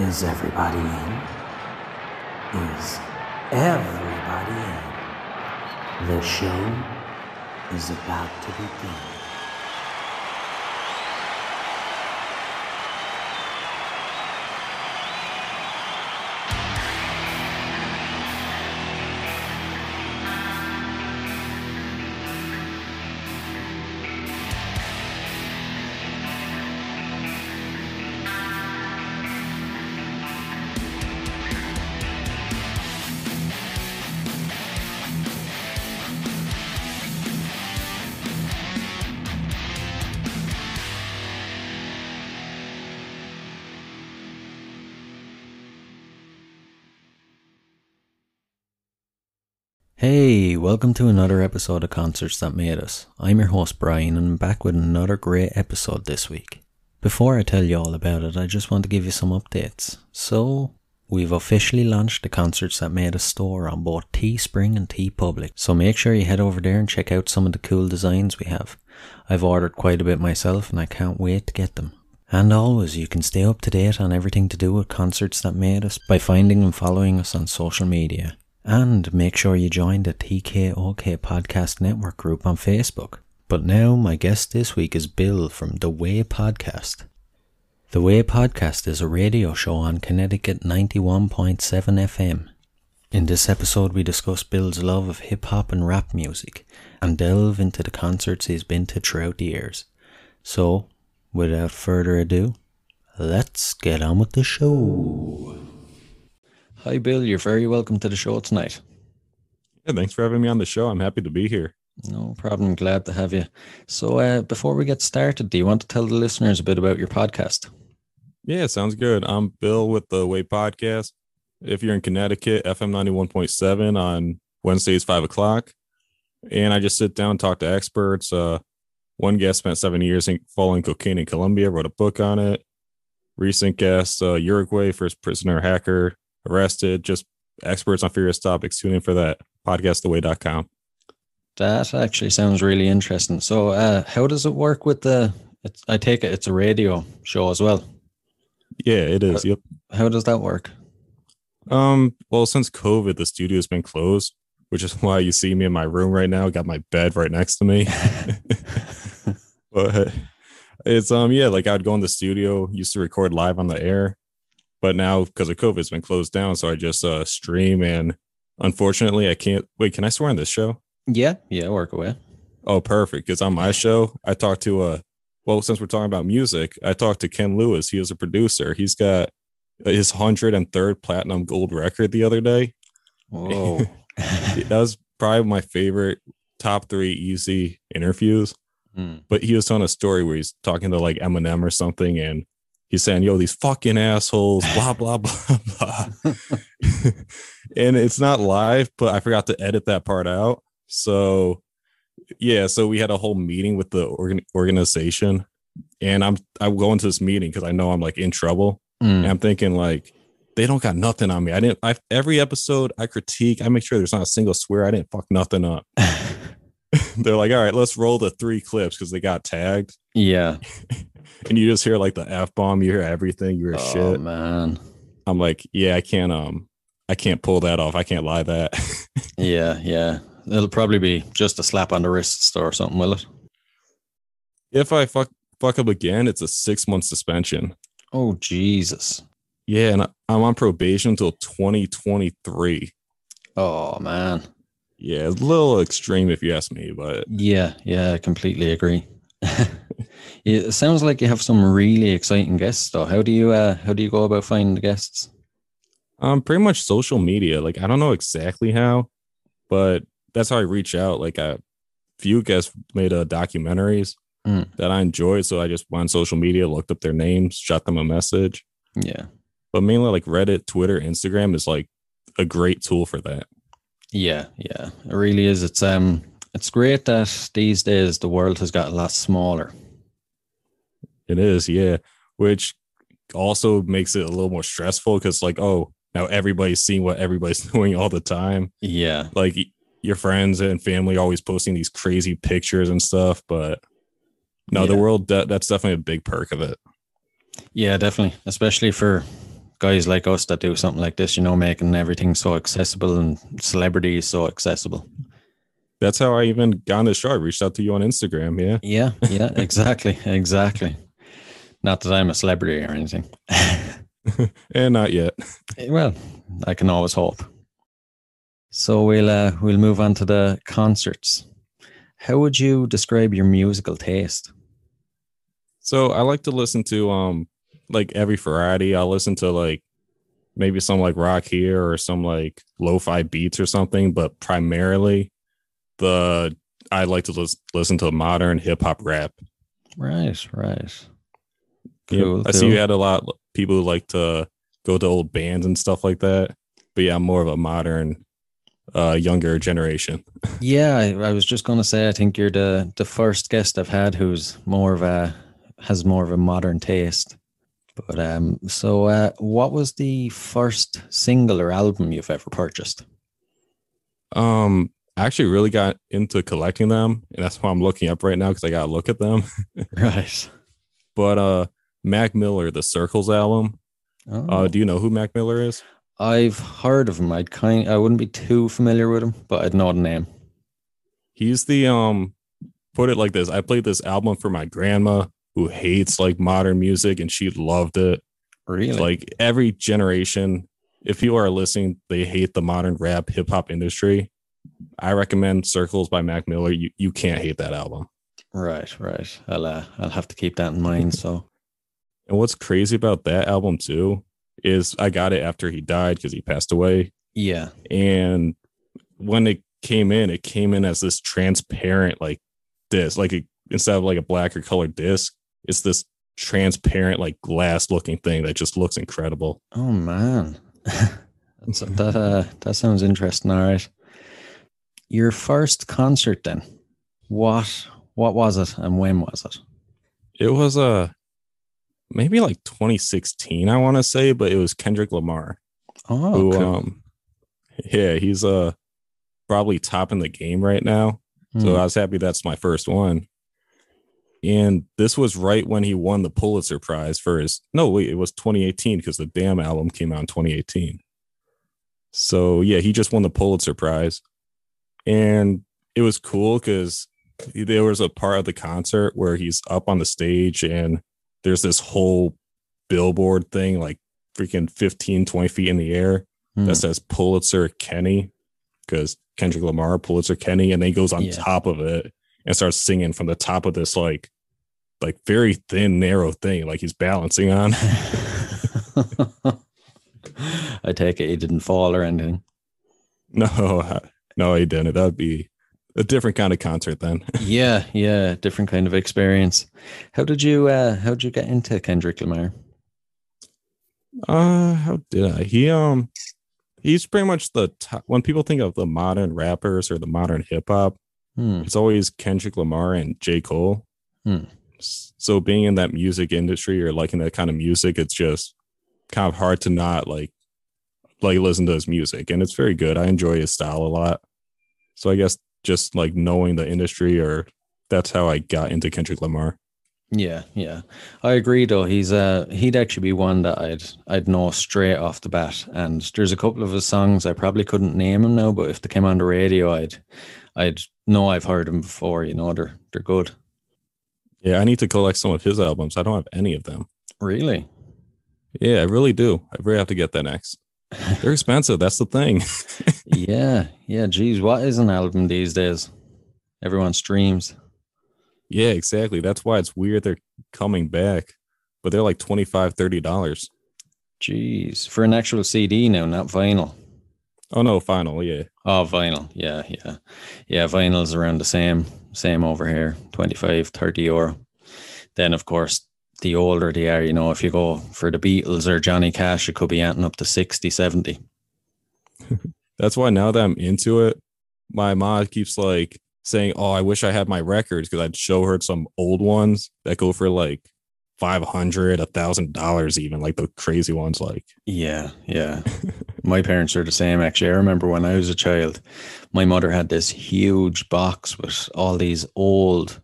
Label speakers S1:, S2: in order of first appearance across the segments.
S1: Is everybody in? Is everybody in? The show is about to begin.
S2: Welcome to another episode of Concerts That Made Us. I'm your host Brian and I'm back with another great episode this week. Before I tell you all about it, I just want to give you some updates. So, we've officially launched the Concerts That Made Us store on both Teespring and TeePublic, so make sure you head over there and check out some of the cool designs we have. I've ordered quite a bit myself and I can't wait to get them. And always, you can stay up to date on everything to do with Concerts That Made Us by finding and following us on social media. And make sure you join the TKOK Podcast Network group on Facebook. But now, my guest this week is Bill from The Way Podcast. The Way Podcast is a radio show on Connecticut 91.7 FM. In this episode, we discuss Bill's love of hip hop and rap music and delve into the concerts he's been to throughout the years. So, without further ado, let's get on with the show. Hi, Bill. You're very welcome to the show tonight.
S3: Yeah, thanks for having me on the show. I'm happy to be here.
S2: No problem. Glad to have you. So, uh, before we get started, do you want to tell the listeners a bit about your podcast?
S3: Yeah, sounds good. I'm Bill with the Way Podcast. If you're in Connecticut, FM 91.7 on Wednesdays, 5 o'clock. And I just sit down, talk to experts. Uh, one guest spent seven years in following cocaine in Colombia, wrote a book on it. Recent guest, uh, Uruguay, first prisoner hacker arrested, just experts on various topics. Tune in for that. Podcasttheway.com.
S2: That actually sounds really interesting. So, uh, how does it work with the? It's, I take it it's a radio show as well.
S3: Yeah, it is. Yep.
S2: How does that work?
S3: Um. Well, since COVID, the studio's been closed, which is why you see me in my room right now. Got my bed right next to me. but it's um yeah, like I'd go in the studio, used to record live on the air, but now because of COVID, it's been closed down. So I just uh stream and unfortunately I can't wait. Can I swear on this show?
S2: Yeah, yeah, work away.
S3: Oh, perfect. Because on my show, I talked to uh well, since we're talking about music, I talked to Ken Lewis. He is a producer. He's got his hundred and third platinum gold record the other day.
S2: Whoa.
S3: that was probably my favorite top three easy interviews.
S2: Hmm.
S3: But he was telling a story where he's talking to like Eminem or something, and he's saying, "Yo, these fucking assholes," blah blah blah blah. and it's not live, but I forgot to edit that part out. So, yeah, so we had a whole meeting with the organ- organization, and I'm I'm going to this meeting because I know I'm like in trouble,
S2: Mm.
S3: and I'm thinking like they don't got nothing on me. I didn't. I every episode I critique. I make sure there's not a single swear. I didn't fuck nothing up. They're like, all right, let's roll the three clips because they got tagged,
S2: yeah.
S3: And you just hear like the f bomb. You hear everything. You hear
S2: Oh
S3: shit.
S2: man.
S3: I'm like, yeah, I can't. Um, I can't pull that off. I can't lie that.
S2: Yeah, yeah. It'll probably be just a slap on the wrist or something, will it?
S3: if I fuck fuck up again, it's a six month suspension.
S2: Oh Jesus.
S3: Yeah, and I'm on probation until 2023.
S2: Oh man.
S3: Yeah, a little extreme if you ask me, but
S2: Yeah, yeah, I completely agree. It sounds like you have some really exciting guests though. How do you uh how do you go about finding the guests?
S3: um, pretty much social media. Like I don't know exactly how, but that's how I reach out. Like a few guests made uh, documentaries
S2: Mm.
S3: that I enjoyed, so I just went on social media, looked up their names, shot them a message.
S2: Yeah.
S3: But mainly like Reddit, Twitter, Instagram is like a great tool for that.
S2: Yeah, yeah. It really is. It's um it's great that these days the world has got a lot smaller.
S3: It is, yeah. Which also makes it a little more stressful because, like, oh, now everybody's seeing what everybody's doing all the time.
S2: Yeah.
S3: Like, your friends and family always posting these crazy pictures and stuff. But no, the world, that, that's definitely a big perk of it.
S2: Yeah, definitely. Especially for guys like us that do something like this, you know, making everything so accessible and celebrities so accessible.
S3: That's how I even got on the show. I reached out to you on Instagram. Yeah.
S2: Yeah, yeah, exactly, exactly. Not that I'm a celebrity or anything.
S3: and not yet.
S2: well, I can always hope. So we'll uh, we'll move on to the concerts. How would you describe your musical taste?
S3: So I like to listen to um like every variety. I'll listen to like maybe some like rock here or some like lo-fi beats or something, but primarily the I like to lis- listen to modern hip hop rap.
S2: Right, right.
S3: Cool, I see you had a lot of people who like to go to old bands and stuff like that. But yeah, I'm more of a modern, uh, younger generation.
S2: yeah, I, I was just gonna say I think you're the the first guest I've had who's more of a has more of a modern taste. But um, so uh, what was the first single or album you've ever purchased?
S3: Um, I actually really got into collecting them, and that's why I'm looking up right now because I gotta look at them.
S2: right.
S3: But uh, Mac Miller, the Circles album. Uh, oh. Uh, do you know who Mac Miller is?
S2: I've heard of him. I'd kind I wouldn't be too familiar with him, but I'd know the name.
S3: He's the um put it like this. I played this album for my grandma who hates like modern music and she loved it.
S2: Really?
S3: Like every generation, if you are listening, they hate the modern rap hip hop industry. I recommend Circles by Mac Miller. You you can't hate that album.
S2: Right, right. I'll uh, I'll have to keep that in mind. So
S3: and what's crazy about that album too is I got it after he died because he passed away.
S2: Yeah.
S3: And when it came in, it came in as this transparent like disc, like a, instead of like a black or colored disc, it's this transparent like glass looking thing that just looks incredible.
S2: Oh man. That's, that uh, that sounds interesting. All right. Your first concert then. What what was it and when was it?
S3: It was a uh, maybe like 2016, I want to say, but it was Kendrick Lamar.
S2: Oh, who, cool. um,
S3: yeah, he's uh probably top in the game right now. Mm. So hmm. I was happy that's my first one. And this was right when he won the Pulitzer Prize for his no, wait, it was 2018 because the Damn album came out in 2018. So yeah, he just won the Pulitzer Prize. And it was cool because there was a part of the concert where he's up on the stage and there's this whole billboard thing like freaking 15 20 feet in the air mm. that says pulitzer kenny because kendrick lamar pulitzer kenny and then he goes on yeah. top of it and starts singing from the top of this like like very thin narrow thing like he's balancing on
S2: i take it he didn't fall or anything
S3: no no he didn't that would be a different kind of concert then.
S2: yeah, yeah, different kind of experience. How did you uh how did you get into Kendrick Lamar?
S3: Uh how did I? He um he's pretty much the top when people think of the modern rappers or the modern hip hop, hmm. it's always Kendrick Lamar and J. Cole. Hmm. So being in that music industry or liking that kind of music, it's just kind of hard to not like like listen to his music. And it's very good. I enjoy his style a lot. So I guess just like knowing the industry or that's how I got into Kendrick Lamar.
S2: Yeah, yeah. I agree though. He's uh he'd actually be one that I'd I'd know straight off the bat. And there's a couple of his songs I probably couldn't name him now, but if they came on the radio I'd I'd know I've heard him before, you know, they're they're good.
S3: Yeah, I need to collect some of his albums. I don't have any of them.
S2: Really?
S3: Yeah, I really do. I really have to get that next. They're expensive. That's the thing.
S2: yeah. Yeah. Geez, what is an album these days? Everyone streams.
S3: Yeah, exactly. That's why it's weird they're coming back, but they're like 25 $30.
S2: Jeez. For an actual CD now, not vinyl.
S3: Oh, no, vinyl. Yeah.
S2: Oh, vinyl. Yeah. Yeah. Yeah. Vinyl's around the same, same over here 25, 30 euro. Then, of course, the older they are, you know, if you go for the Beatles or Johnny Cash, it could be adding up to 60, 70.
S3: That's why now that I'm into it, my mom keeps like saying, Oh, I wish I had my records because I'd show her some old ones that go for like 500 a thousand dollars even like the crazy ones like.
S2: Yeah yeah. My parents are the same actually. I remember when i was a child my mother had this huge box with all these old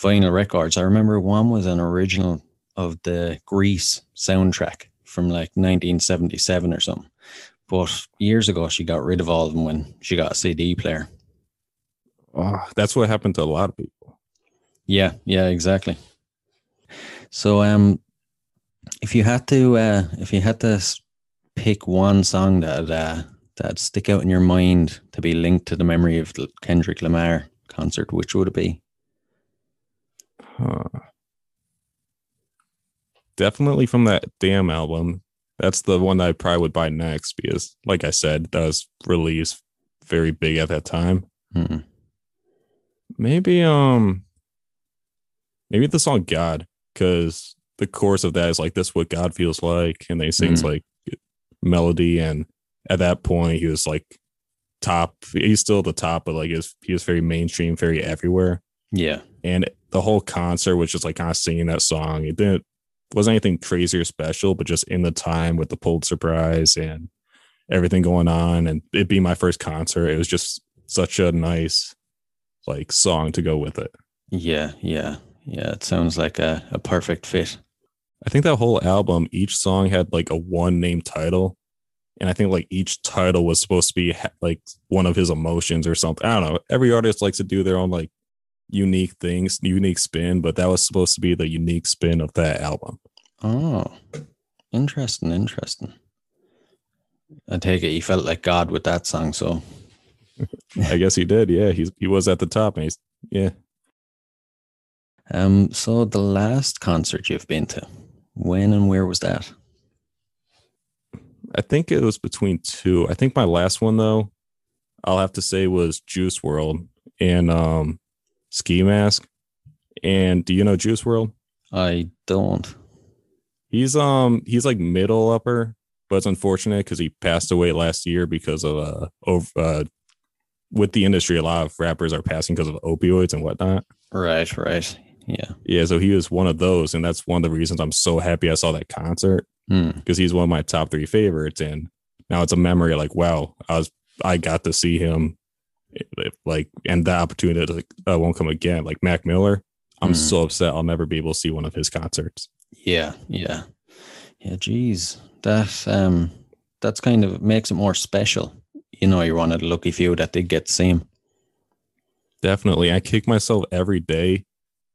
S2: vinyl records. I remember one was an original of the Grease soundtrack from like 1977 or something. But years ago, she got rid of all of them when she got a CD player.
S3: Oh, that's what happened to a lot of people.
S2: Yeah, yeah, exactly. So, um, if you had to, uh, if you had to pick one song that uh, that stick out in your mind to be linked to the memory of the Kendrick Lamar concert, which would it be?
S3: Huh. Definitely from that damn album. That's the one that I probably would buy next because, like I said, that was released very big at that time.
S2: Hmm.
S3: Maybe um maybe the song God, because the chorus of that is like this what God feels like, and they sings like melody, and at that point he was like top he's still the top, but like he was, he was very mainstream, very everywhere.
S2: Yeah,
S3: And the whole concert was just like kind of singing that song. It didn't wasn't anything crazy or special, but just in the time with the Pulitzer Prize and everything going on, and it being my first concert, it was just such a nice like song to go with it.
S2: yeah, yeah, yeah. It sounds like a, a perfect fit.
S3: I think that whole album, each song had like a one name title. And I think like each title was supposed to be ha- like one of his emotions or something. I don't know. Every artist likes to do their own like unique things, unique spin, but that was supposed to be the unique spin of that album.
S2: Oh, interesting, interesting. I take it he felt like God with that song, so
S3: I guess he did. Yeah. He's, he was at the top and he's, yeah.
S2: um so the last concert you've been to, when and where was that?
S3: I think it was between two. I think my last one though, I'll have to say was Juice WRLD and um Ski Mask. And do you know Juice WRLD?
S2: I don't.
S3: He's um he's like middle upper, but it's unfortunate because he passed away last year because of uh over uh with the industry, a lot of rappers are passing because of opioids and whatnot.
S2: Right, right. Yeah.
S3: Yeah, so he was one of those, and that's one of the reasons I'm so happy I saw that concert
S2: Hmm.
S3: because he's one of my top three favorites, and now it's a memory. Like, wow, I was I got to see him, like, and the opportunity like, uh, won't come again. Like Mac Miller, I'm
S2: Mhm.
S3: so upset I'll never be able to see one of his concerts.
S2: Yeah, yeah. Yeah, geez. That um that's kind of makes it more special. You know, you're one of the lucky few that did get to see him.
S3: Definitely, I kick myself every day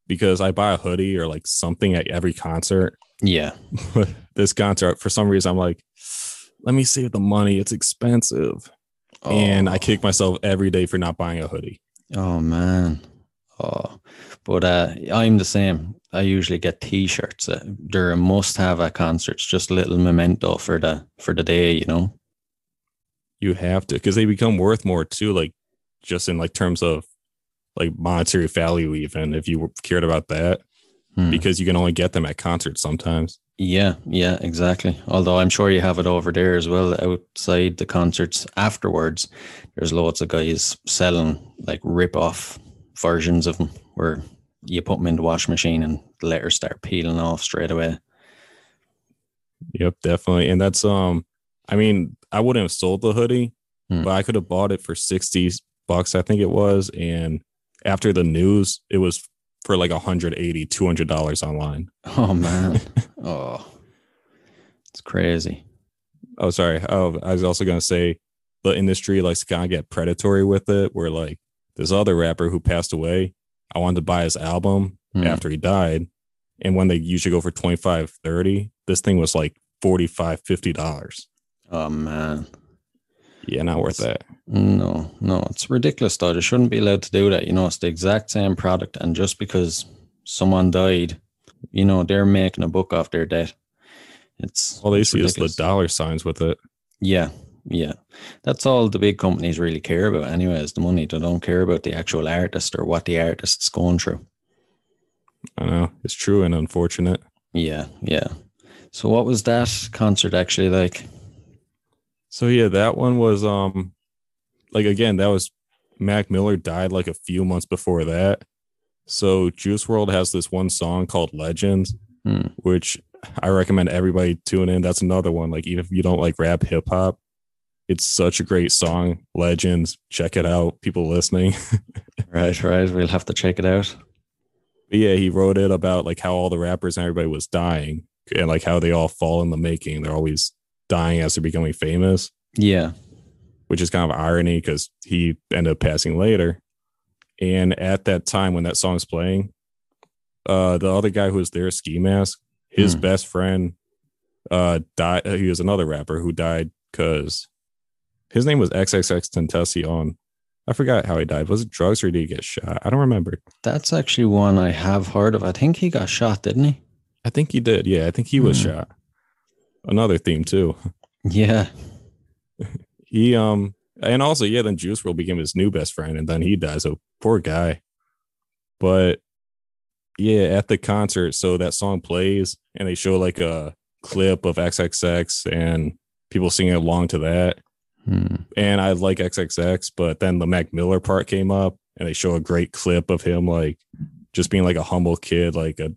S3: because I buy a hoodie or like something at every concert.
S2: Yeah.
S3: this concert, for some reason, I'm like, let me save the money. It's expensive. And I
S2: Oh.
S3: kick myself every day for not buying a hoodie.
S2: Oh man. Oh. But uh I'm the same. I usually get t-shirts. Uh, they're a must have at concerts, just a little memento for the for the day, you know.
S3: You have to because they become worth more too, like just in like terms of like monetary value, even if you cared about that,
S2: Hmm.
S3: because you can only get them at concerts sometimes.
S2: Yeah, yeah, exactly. Although I'm sure you have it over there as well outside the concerts afterwards. There's lots of guys selling like rip off versions of them where you put them in the wash machine and the letters start peeling off straight away.
S3: Yep, definitely. And that's um I mean, I wouldn't have sold the hoodie,
S2: Hmm.
S3: but I could have bought it for 60 bucks, I think it was. And after the news, it was for like 180 $200 online.
S2: Oh man. oh. It's crazy.
S3: Oh, sorry. Oh, I was also gonna say the industry likes to kind of get predatory with it, where like this other rapper who passed away, I wanted to buy his album
S2: Hmm.
S3: after he died. And when they usually go for 25, 30, this thing was like 45, 50 dollars.
S2: Oh man.
S3: Yeah, not worth that.
S2: No, no, it's ridiculous though. They shouldn't be allowed to do that. You know, it's the exact same product, and just because someone died, you know, they're making a book off their debt. It's
S3: All they see is the dollar signs with it.
S2: Yeah, yeah. That's all the big companies really care about, anyway, is the money. They don't care about the actual artist or what the artist's going through.
S3: I know it's true and unfortunate.
S2: Yeah, yeah. So, what was that concert actually like?
S3: So yeah, that one was um like again, that was Mac Miller died like a few months before that. So Juice WRLD has this one song called Legends,
S2: Hmm.
S3: which I recommend everybody tune in. That's another one. Like even if you don't like rap hip hop, it's such a great song. Legends, check it out. People listening.
S2: Right, right. We'll have to check it out.
S3: But yeah, he wrote it about like how all the rappers and everybody was dying. and like how they all fall in the making. They're always dying as they're becoming famous,
S2: Yeah.
S3: which is kind of irony because he ended up passing later. And at that time when that song's playing, uh, the other guy who was there, Ski Mask, his
S2: Hmm.
S3: best friend, uh, died. He was another rapper who died because his name was XXXTentacion. I forgot how he died. Was it drugs or did he get shot? I don't remember.
S2: That's actually one I have heard of. I think he got shot, didn't he?
S3: I think he did. Yeah, I think he was
S2: Hmm.
S3: shot. Another theme too.
S2: Yeah.
S3: He um and also yeah, then Juice WRLD became his new best friend, and then he dies. So poor guy. But yeah, at the concert, so that song plays, and they show like a clip of XXX and people singing along to that.
S2: Hmm.
S3: And I like XXX, but then the Mac Miller part came up, and they show a great clip of him like just being like a humble kid, like a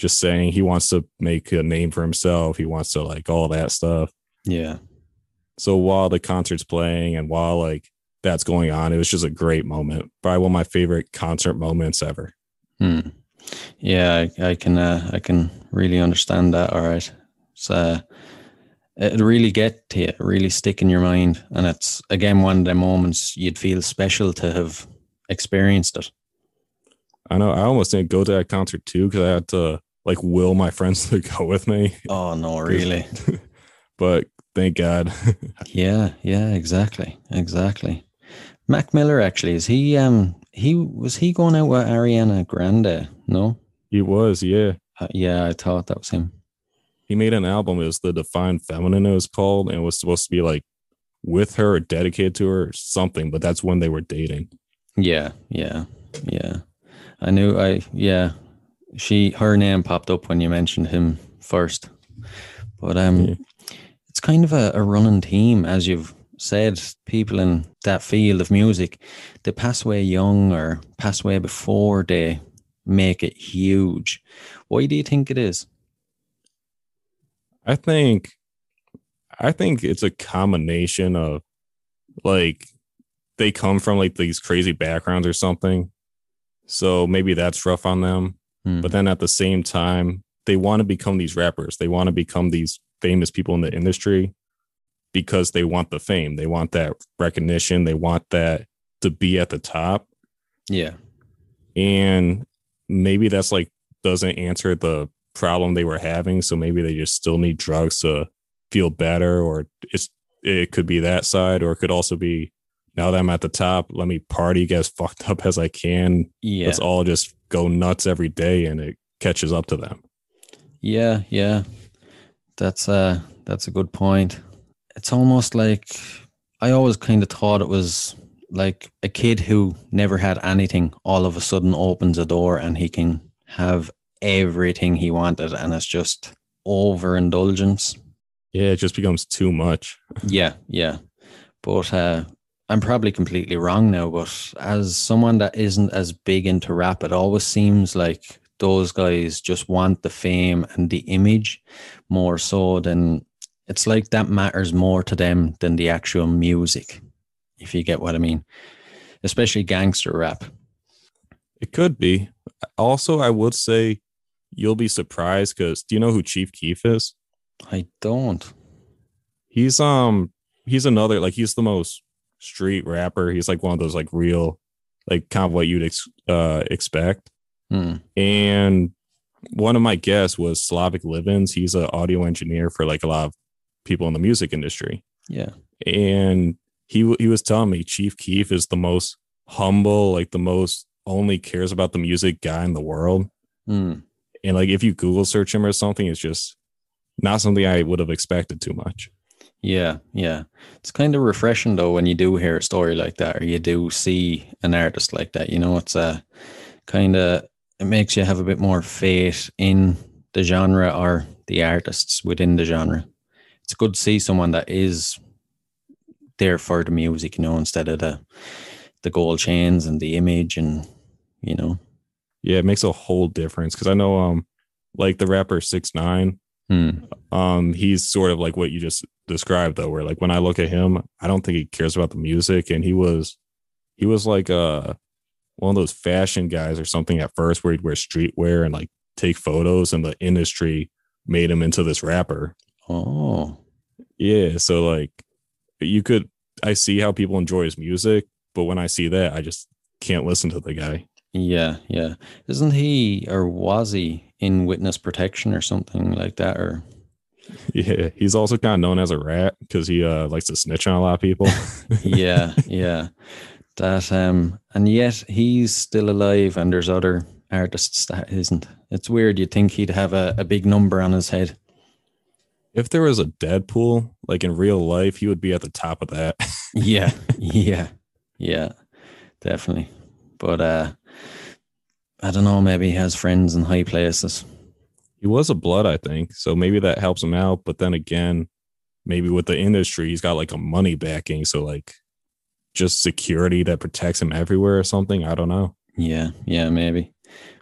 S3: just saying he wants to make a name for himself. He wants to like all that stuff.
S2: Yeah.
S3: So while the concert's playing and while like that's going on, it was just a great moment. Probably one of my favorite concert moments ever.
S2: Hmm. Yeah, I, I can uh, I can really understand that. All right, so uh, it really get to you, really stick in your mind, and it's again one of the moments you'd feel special to have experienced it.
S3: I know I almost didn't go to that concert too because I had to like will my friends to go with me.
S2: Oh no, really?
S3: but thank God.
S2: yeah, yeah, exactly, exactly. Mac Miller actually is he um he was he going out with Ariana Grande? No,
S3: he was, yeah.
S2: uh, yeah, I thought that was him.
S3: He made an album. It was the Divine Feminine, it was called, and it was supposed to be like with her or dedicated to her or something, but that's when they were dating.
S2: Yeah, yeah, yeah. I knew I yeah. She her name popped up when you mentioned him first. But um
S3: Yeah.
S2: it's kind of a, a running theme, as you've said, people in that field of music, they pass away young or pass away before they make it huge. Why do you think it is?
S3: I think I think it's a combination of like they come from like these crazy backgrounds or something. So maybe that's rough on them.
S2: Hmm.
S3: But then at the same time, they want to become these rappers. They want to become these famous people in the industry because they want the fame. They want that recognition. They want that to be at the top.
S2: yeah.
S3: And maybe that's like doesn't answer the problem they were having. So maybe they just still need drugs to feel better, or it's it could be that side, or it could also be now that I'm at the top, let me party, get as fucked up as I can.
S2: Yeah.
S3: Let's all just go nuts every day and it catches up to them.
S2: Yeah, yeah. That's uh that's a good point. It's almost like I always kind of thought it was like a kid who never had anything all of a sudden opens a door and he can have everything he wanted and it's just overindulgence.
S3: Yeah, it just becomes too much.
S2: yeah, yeah. But uh I'm probably completely wrong now, but as someone that isn't as big into rap, it always seems like those guys just want the fame and the image more so than it's like that matters more to them than the actual music, if you get what I mean. Especially gangster rap.
S3: It could be. Also, I would say you'll be surprised because do you know who Chief Keef is?
S2: I don't.
S3: He's um he's another like he's the most street rapper. He's like one of those like real like kind of what you'd ex- uh expect.
S2: Hmm.
S3: And one of my guests was Slavic Livens. He's an audio engineer for like a lot of people in the music industry.
S2: Yeah.
S3: And he he was telling me Chief Keef is the most humble, like the most only cares about the music guy in the world.
S2: Hmm.
S3: And like if you Google search him or something, it's just not something I would have expected too much.
S2: Yeah, yeah. It's kind of refreshing though when you do hear a story like that or you do see an artist like that. You know, it's a kind of it makes you have a bit more faith in the genre or the artists within the genre. It's good to see someone that is there for the music, you know, instead of the the gold chains and the image and you know.
S3: Yeah, it makes a whole difference because I know um like the rapper six nine,
S2: Hmm.
S3: um, he's sort of like what you just described though, where like when I look at him, I don't think he cares about the music. And he was he was like uh one of those fashion guys or something at first where he'd wear streetwear and like take photos and the industry made him into this rapper.
S2: Oh,
S3: Yeah, so like you could I see how people enjoy his music, but when I see that, I just can't listen to the guy.
S2: yeah, yeah. Isn't he or was he in witness protection or something like that? Or
S3: Yeah, he's also kind of known as a rat because he uh likes to snitch on a lot of people.
S2: yeah, yeah. That um, and yet he's still alive, and there's other artists that isn't. It's weird. You'd think he'd have a, a big number on his head.
S3: if there was a Deadpool, like in real life, he would be at the top of that.
S2: Yeah, yeah, yeah, definitely. But uh, I don't know. Maybe he has friends in high places.
S3: He was a blood, I think. So maybe that helps him out. But then again, maybe with the industry, he's got like a money backing. So like just security that protects him everywhere or something. I don't know.
S2: Yeah, yeah, maybe,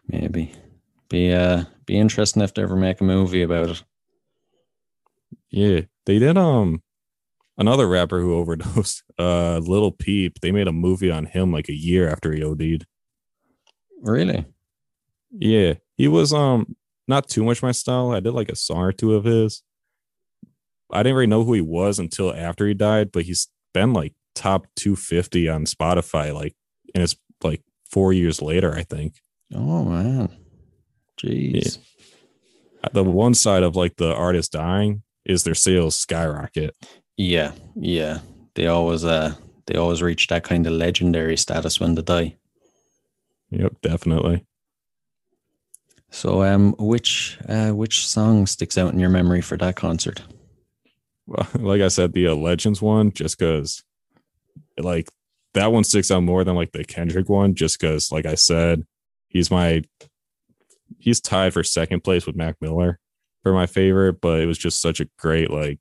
S2: maybe. Be uh, be interesting if they ever make a movie about it.
S3: Yeah. They did um another rapper who overdosed, uh Lil Peep. They made a movie on him like a year after he OD'd.
S2: Really?
S3: Yeah. He was um not too much my style. I did like a song or two of his. I didn't really know who he was until after he died, but he's been like top 250 on Spotify, like, and it's like four years later, I think.
S2: Oh man, jeez.
S3: The one side of like the artist dying is their sales skyrocket.
S2: Yeah, yeah. They always uh they always reach that kind of legendary status when they die.
S3: Yep, definitely.
S2: So um which uh which song sticks out in your memory for that concert?
S3: Well, like I said, the uh, Legends one, just because like that one sticks out more than like the Kendrick one, just because, like I said, he's my he's tied for second place with Mac Miller for my favorite, but it was just such a great like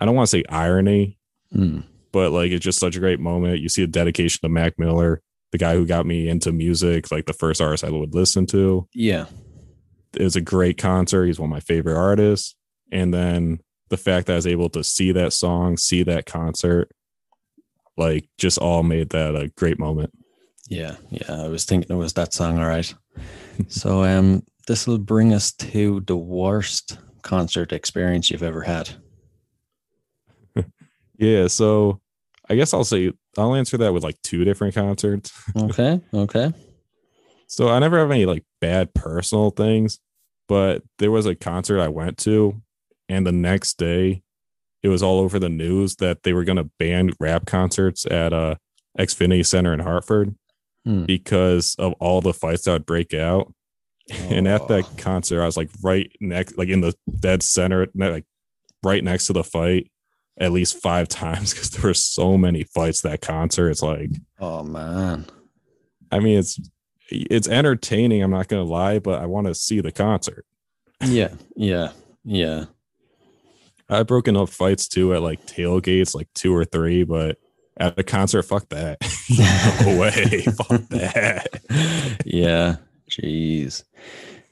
S3: I don't want to say irony,
S2: Hmm.
S3: but like it's just such a great moment. You see a dedication to Mac Miller, the guy who got me into music, like the first artist I would listen to.
S2: Yeah.
S3: It was a great concert. He's one of my favorite artists. And then the fact that I was able to see that song, see that concert, like just all made that a great moment.
S2: Yeah, yeah. I was thinking it was that song, all right. so um this will bring us to the worst concert experience you've ever had.
S3: Yeah. So I guess I'll say I'll answer that with like two different concerts.
S2: Okay, okay.
S3: So I never have any like bad personal things, but there was a concert I went to, and the next day it was all over the news that they were going to ban rap concerts at uh Xfinity Center in Hartford
S2: Hmm.
S3: because of all the fights that would break out. And at that
S2: Oh,
S3: concert, I was like right next, like in the dead center, like right next to the fight, at least five times because there were so many fights that concert. It's like,
S2: oh man.
S3: I mean, it's it's entertaining. I'm not gonna lie, but I want to see the concert.
S2: Yeah, yeah, yeah.
S3: I've broken up fights too at like tailgates, like two or three, but at a concert, fuck that. no way, fuck that.
S2: yeah. Jeez.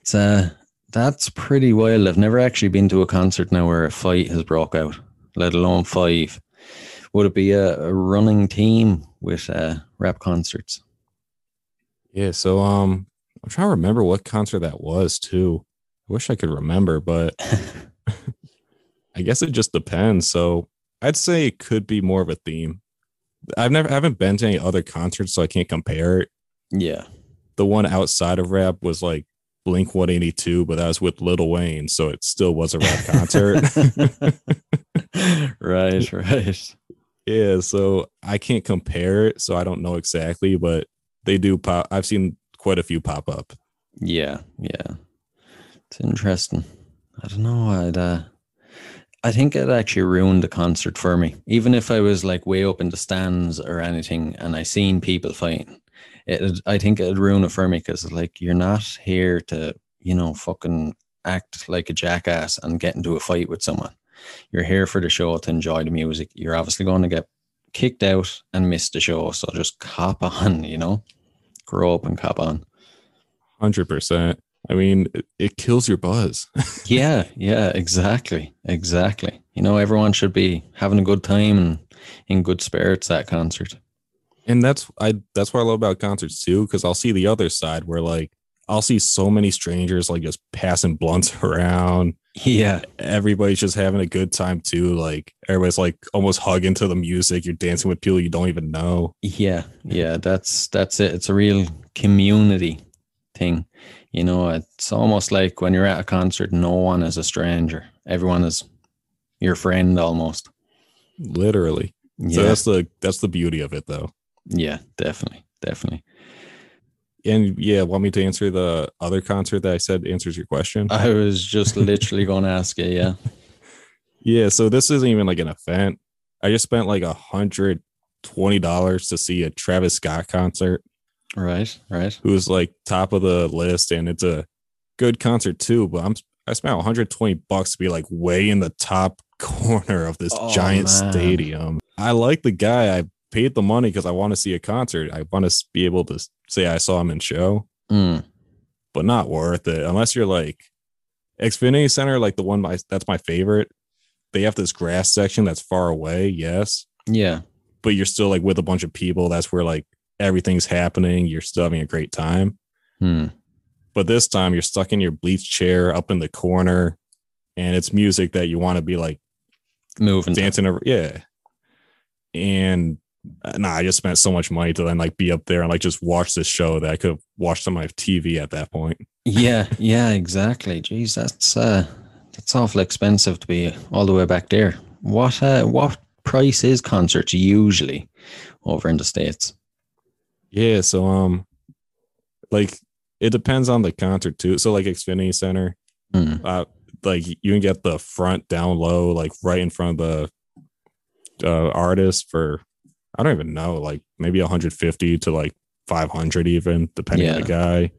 S2: It's uh that's pretty wild. I've never actually been to a concert now where a fight has broke out, let alone five. Would it be a, a running team with uh, rap concerts?
S3: Yeah, so um, I'm trying to remember what concert that was too. I wish I could remember, but I guess it just depends. So I'd say it could be more of a theme. I've never I haven't been to any other concerts, so I can't compare it.
S2: Yeah.
S3: The one outside of rap was like Blink 182, but that was with Lil Wayne, so it still was a rap concert.
S2: right, right.
S3: yeah, so I can't compare it, so I don't know exactly, but they do pop. I've seen quite a few pop up.
S2: Yeah, yeah. It's interesting. I don't know. I'd uh I think it actually ruined the concert for me. Even if I was like way up in the stands or anything and I seen people fighting, it I think it'd ruin it for me because like you're not here to, you know, fucking act like a jackass and get into a fight with someone. You're here for the show to enjoy the music. You're obviously going to get kicked out and miss the show. So just cop on, you know? Grow up and cop on.
S3: Hundred percent. I mean, it, it kills your buzz.
S2: yeah, yeah, exactly. Exactly. You know, everyone should be having a good time and in good spirits at concert.
S3: And that's I that's what I love about concerts too, because I'll see the other side where like I'll see so many strangers like just passing blunts around.
S2: Yeah.
S3: Everybody's just having a good time too. Like everybody's like almost hugging to the music. You're dancing with people you don't even know.
S2: Yeah. Yeah. That's that's it. It's a real community thing. You know, it's almost like when you're at a concert, no one is a stranger. Everyone is your friend almost.
S3: Literally.
S2: Yeah.
S3: So that's the that's the beauty of it though.
S2: Yeah, definitely. Definitely.
S3: And yeah, want me to answer the other concert that I said answers your question?
S2: I was just literally going to ask you. Yeah.
S3: Yeah, so this isn't even like an event. I just spent like a hundred twenty dollars to see a Travis Scott concert,
S2: Right. Right.
S3: who's like top of the list, and it's a good concert too. But I'm I spent 120 bucks to be like way in the top corner of this
S2: Oh,
S3: giant
S2: man.
S3: stadium. I like the guy. I paid the money because I want to see a concert. I want to be able to say I saw him in show,
S2: Mm.
S3: but not worth it unless you're like Xfinity Center, like the one my that's my favorite. They have this grass section that's far away, yes,
S2: Yeah.
S3: but you're still like with a bunch of people. That's where like everything's happening. You're still having a great time.
S2: Hmm.
S3: But this time you're stuck in your bleach chair up in the corner, and it's music that you want to be like
S2: Moving.
S3: dancing over. Yeah. And nah, I just spent so much money to then like be up there and like just watch this show that I could have watched on my TV at that point.
S2: Yeah. Yeah. Exactly. Jeez, that's uh, that's awful expensive to be all the way back there. What uh, what price is concerts usually over in the states?
S3: Yeah. So, um, like it depends on the concert too. So, like Xfinity Center,
S2: Hmm.
S3: uh, like you can get the front down low, like right in front of the uh, artist for I don't even know, like maybe 150 to like 500 even, depending on the guy.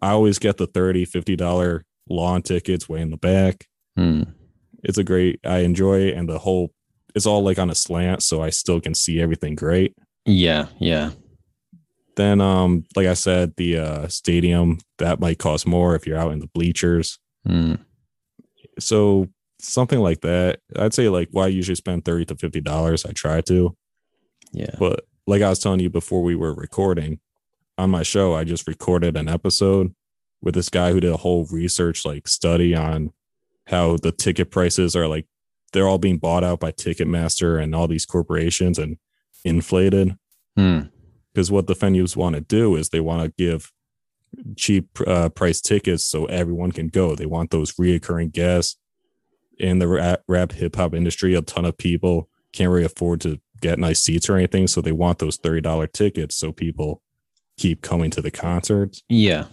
S3: I always get the 30 50 dollar lawn tickets way in the back.
S2: Hmm.
S3: It's a great, I enjoy it, and the whole it's all like on a slant, so I still can see everything great.
S2: Yeah. Yeah.
S3: Then, um, like I said, the uh, stadium that might cost more if you're out in the bleachers.
S2: Hmm.
S3: So something like that, I'd say like why I usually spend thirty to fifty dollars. I try to,
S2: Yeah.
S3: but like I was telling you before we were recording on my show, I just recorded an episode with this guy who did a whole research like study on how the ticket prices are like they're all being bought out by Ticketmaster and all these corporations and inflated.
S2: Hmm.
S3: because what the venues want to do is they want to give cheap uh, price tickets so everyone can go. They want those reoccurring guests in the rap, rap hip hop industry. A ton of people can't really afford to get nice seats or anything, so they want those thirty dollar tickets so people keep coming to the concerts.
S2: Yeah.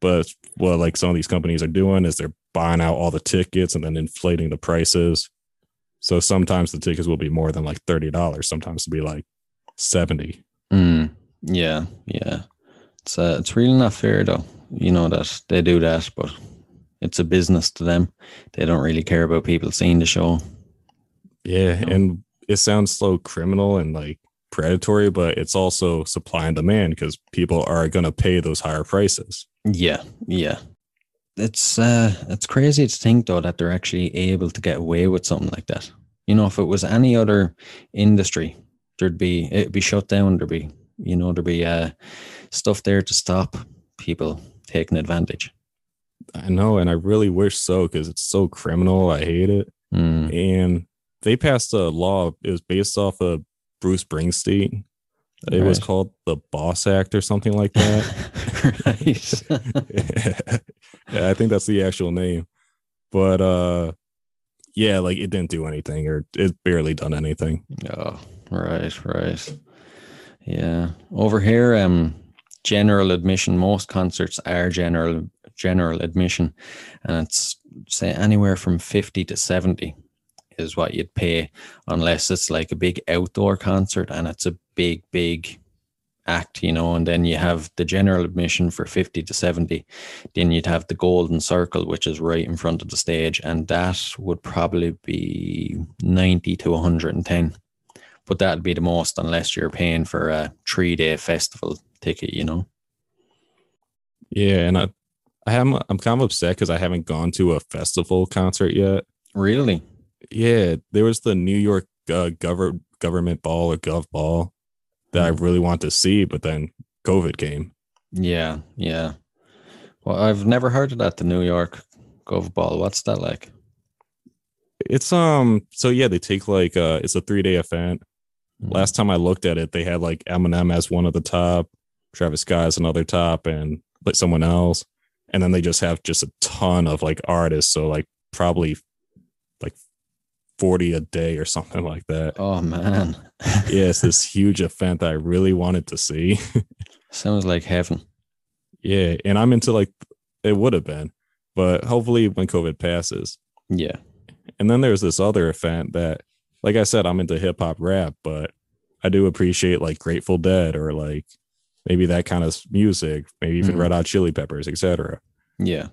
S3: But what like some of these companies are doing is they're buying out all the tickets and then inflating the prices. So sometimes the tickets will be more than like thirty dollars. Sometimes it'll be like seventy.
S2: Mm, yeah, yeah. It's uh, it's really not fair though. You know that they do that, but it's a business to them. They don't really care about people seeing the show.
S3: Yeah, and it sounds so criminal and like predatory, but it's also supply and demand because people are going to pay those higher prices.
S2: Yeah, yeah. It's uh, it's crazy to think though that they're actually able to get away with something like that. You know, if it was any other industry, there'd be it'd be shut down. There'd be you know there'd be uh stuff there to stop people taking advantage.
S3: I know, and I really wish so because it's so criminal. I hate it.
S2: Mm.
S3: And they passed a law. It was based off of Bruce Springsteen. It was called the Boss Act or something like that. yeah, I think that's the actual name. But uh yeah, like it didn't do anything or it barely done anything.
S2: Oh, right, right. Yeah. Over here, um, general admission, most concerts are general general admission. And it's say anywhere from fifty to seventy is what you'd pay unless it's like a big outdoor concert and it's a big, big act, you know, and then you have the general admission for 50 to 70. Then you'd have the golden circle, which is right in front of the stage, and that would probably be 90 to 110. But that'd be the most unless you're paying for a three day festival ticket, you know.
S3: Yeah, and I I am I'm kind of upset because I haven't gone to a festival concert yet.
S2: Really?
S3: Yeah, there was the New York uh, government government ball or gov ball that I really want to see, but then COVID came.
S2: Yeah, yeah. Well, I've never heard of that. The New York Gov Ball. What's that like?
S3: It's um so yeah, they take like uh it's a three day event.
S2: Mm.
S3: Last time I looked at it, they had like Eminem as one of the top, Travis Scott as another top, and like someone else. And then they just have just a ton of like artists. So like probably 40 a day or something like that.
S2: Oh man,
S3: Yeah, it's this huge event that I really wanted to see.
S2: sounds like heaven.
S3: yeah. And I'm into like it would have been, but hopefully when COVID passes.
S2: Yeah,
S3: And then there's this other event that, like I said, I'm into hip hop rap, but I do appreciate like Grateful Dead or like maybe that kind of music, maybe even
S2: Mhm.
S3: Red Hot Chili Peppers, etc.
S2: yeah.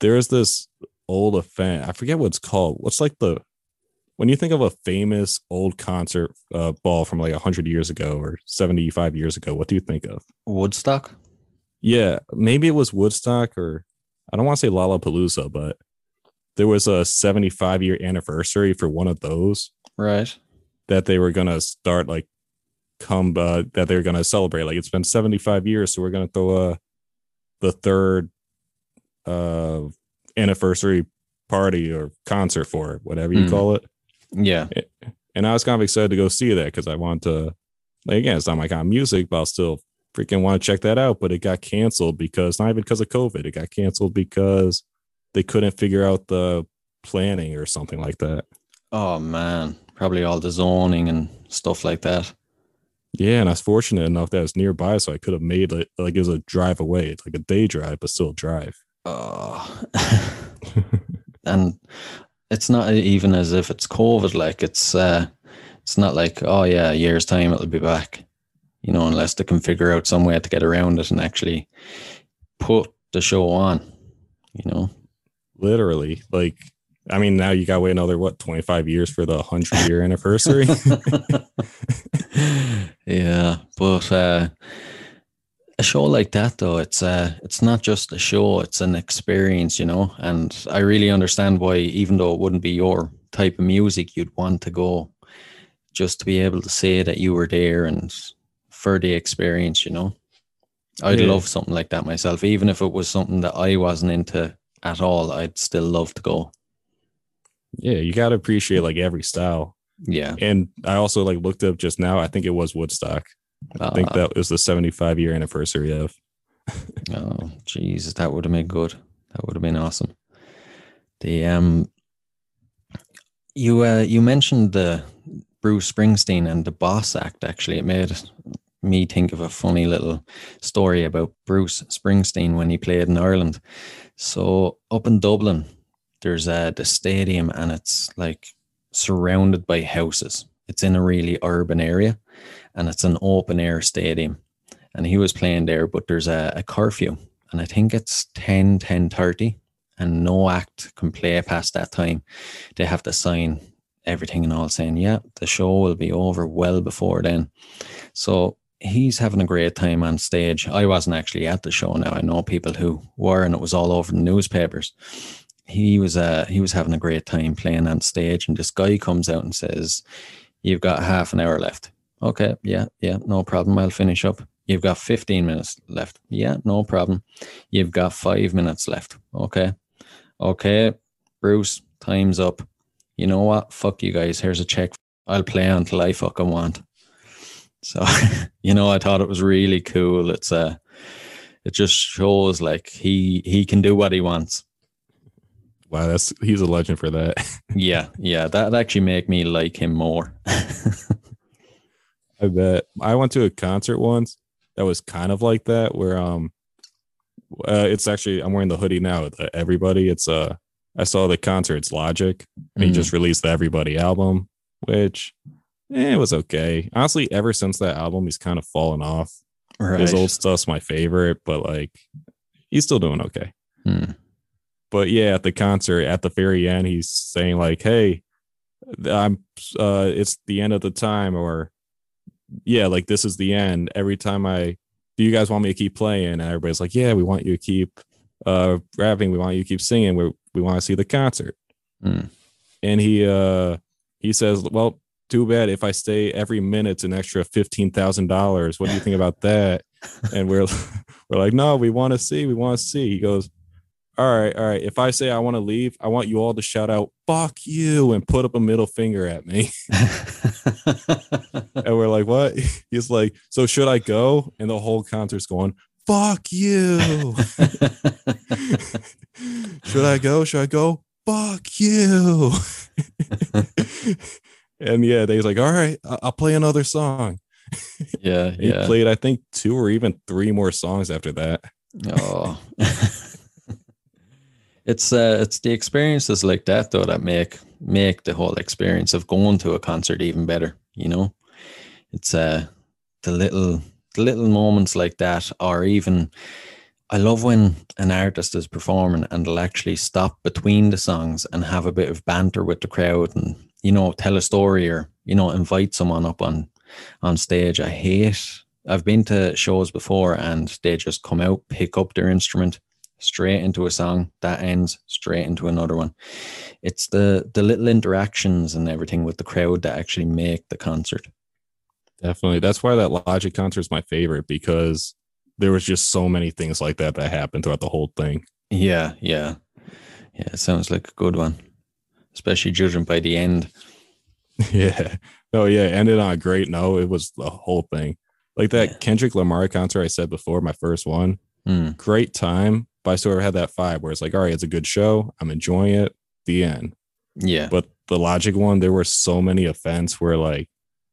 S3: There's this old event. I forget what it's called. What's like the when you think of a famous old concert uh, ball from like 100 years ago or 75 years ago, what do you think of?
S2: Woodstock.
S3: Yeah, maybe it was Woodstock or I don't want to say Lollapalooza, but there was a 75 year anniversary for one of those
S2: Right.
S3: that they were gonna start like come uh, that they're gonna celebrate. Like it's been 75 years, so we're gonna throw a the third uh anniversary party or concert for it, whatever you
S2: Hmm.
S3: call it.
S2: Yeah.
S3: And I was kind of excited to go see that because I want to like again, it's not my kind of music, but I'll still freaking want to check that out. But it got canceled because not even because of COVID, it got canceled because they couldn't figure out the planning or something like that.
S2: Oh man, probably all the zoning and stuff like that.
S3: Yeah, and I was fortunate enough that it was nearby, so I could have made it like it was a drive away. It's like a day drive, but still drive.
S2: Oh. and it's not even as if it's COVID. Like it's uh, it's not like oh yeah, a year's time it'll be back. You know, unless they can figure out some way to get around it and actually put the show on. You know.
S3: Literally, like I mean, now you got to wait another what twenty five years for the hundred year anniversary.
S2: yeah, but uh, a show like that though, it's uh, it's not just a show; it's an experience, you know. And I really understand why, even though it wouldn't be your type of music, you'd want to go just to be able to say that you were there and for the experience, you know. I'd
S3: Yeah.
S2: love something like that myself, even if it was something that I wasn't into at all. I'd still love to go.
S3: yeah, you got to appreciate like every style.
S2: Yeah,
S3: And I also like looked up just now. I think it was Woodstock. I think
S2: Uh,
S3: that was the seventy five year anniversary of.
S2: Oh, Jesus, that would have been good. That would have been awesome. The um, you uh, you mentioned the Bruce Springsteen and the Boss Act. Actually, it made me think of a funny little story about Bruce Springsteen when he played in Ireland. So up in Dublin, there's uh, the stadium, and it's like surrounded by houses. It's in a really urban area, and it's an open air stadium. And he was playing there but there's a, a curfew and i think it's 10 10 30 and no act can play past that time. They have to sign everything and all saying yeah the show will be over well before then. So he's having a great time on stage. I wasn't actually at the show now i know people who were and it was all over the newspapers. He was uh he was having a great time playing on stage and this guy comes out and says you've got half an hour left okay yeah yeah no problem i'll finish up You've got 15 minutes left. Yeah, no problem. You've got five minutes left. Okay. Okay, Bruce, time's up. You know what? Fuck you guys. Here's a check. I'll play until I fucking want. So, you know, I thought it was really cool. It's uh it just shows like he he can do what he wants.
S3: Wow, that's he's a legend for that.
S2: Yeah, yeah. That actually make me like him more.
S3: I bet. I went to a concert once that was kind of like that, where um, uh, it's actually I'm wearing the hoodie now. The Everybody. It's uh, I saw the concert. It's Logic, and he
S2: Mm.
S3: just released the Everybody album, which eh, it was okay. Honestly, ever since that album, he's kind of fallen off.
S2: right.
S3: His old stuff's my favorite, but like he's still doing okay.
S2: Hmm.
S3: But yeah, at the concert, at the very end, he's saying like, "Hey, I'm uh, it's the end of the time," or yeah, like this is the end. Every time I, do you guys want me to keep playing? And everybody's like, "Yeah, we want you to keep uh rapping. We want you to keep singing. We we want to see the concert."
S2: Hmm.
S3: And he uh he says, "Well, too bad if I stay every minute's an extra fifteen thousand dollars. What do you think about that?" and we're we're like, no, we want to see, we want to see. He goes, all right, all right. If I say I want to leave, I want you all to shout out, fuck you, and put up a middle finger at me. and we're like, what? He's like, so should I go? And the whole concert's going, fuck you. should I go? Should I go? Fuck you. and yeah, they was like, all right, I'll play another song.
S2: yeah,
S3: He played, I think, two or even three more songs after that.
S2: Oh. It's uh it's the experiences like that though that make make the whole experience of going to a concert even better, you know? It's uh the little the little moments like that or even I love when an artist is performing and they'll actually stop between the songs and have a bit of banter with the crowd and you know tell a story or you know invite someone up on on stage. I hate I've been to shows before and they just come out, pick up their instrument straight into a song that ends straight into another one. It's the the little interactions and everything with the crowd that actually make the concert.
S3: Definitely. That's why that Logic concert is my favorite because there was just so many things like that that happened throughout the whole thing.
S2: Yeah, yeah. Yeah, it sounds like a good one. Especially judging by the end.
S3: yeah. Oh yeah. Ended on a great note. It was the whole thing. Like that
S2: Yeah.
S3: Kendrick Lamar concert I said before, my first one.
S2: Hmm.
S3: Great time. But I sort of had that vibe where it's like, all right, it's a good show. I'm enjoying it. The end.
S2: Yeah.
S3: But the Logic one, there were so many offense where like,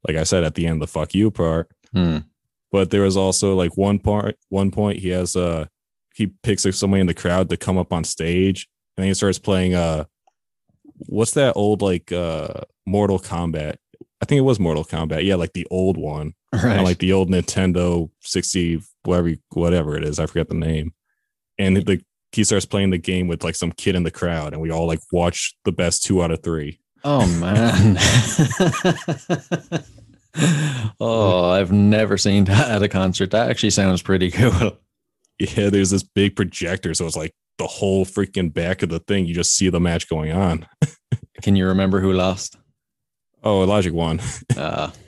S3: like I said at the end, the fuck you part.
S2: Hmm.
S3: but there was also like one part one point he has uh he picks like somebody in the crowd to come up on stage and then he starts playing uh what's that old like uh mortal kombat i think it was mortal kombat yeah like the old one
S2: Right.
S3: Like the old nintendo 60 whatever whatever it is i forget the name and the he starts playing the game with like some kid in the crowd and we all like watch the best two out of three
S2: oh man. oh, I've never seen that at a concert. That actually sounds pretty cool.
S3: yeah there's this big projector so it's like the whole freaking back of the thing you just see the match going on
S2: Can you remember who lost?
S3: Oh, Logic won.
S2: Uh,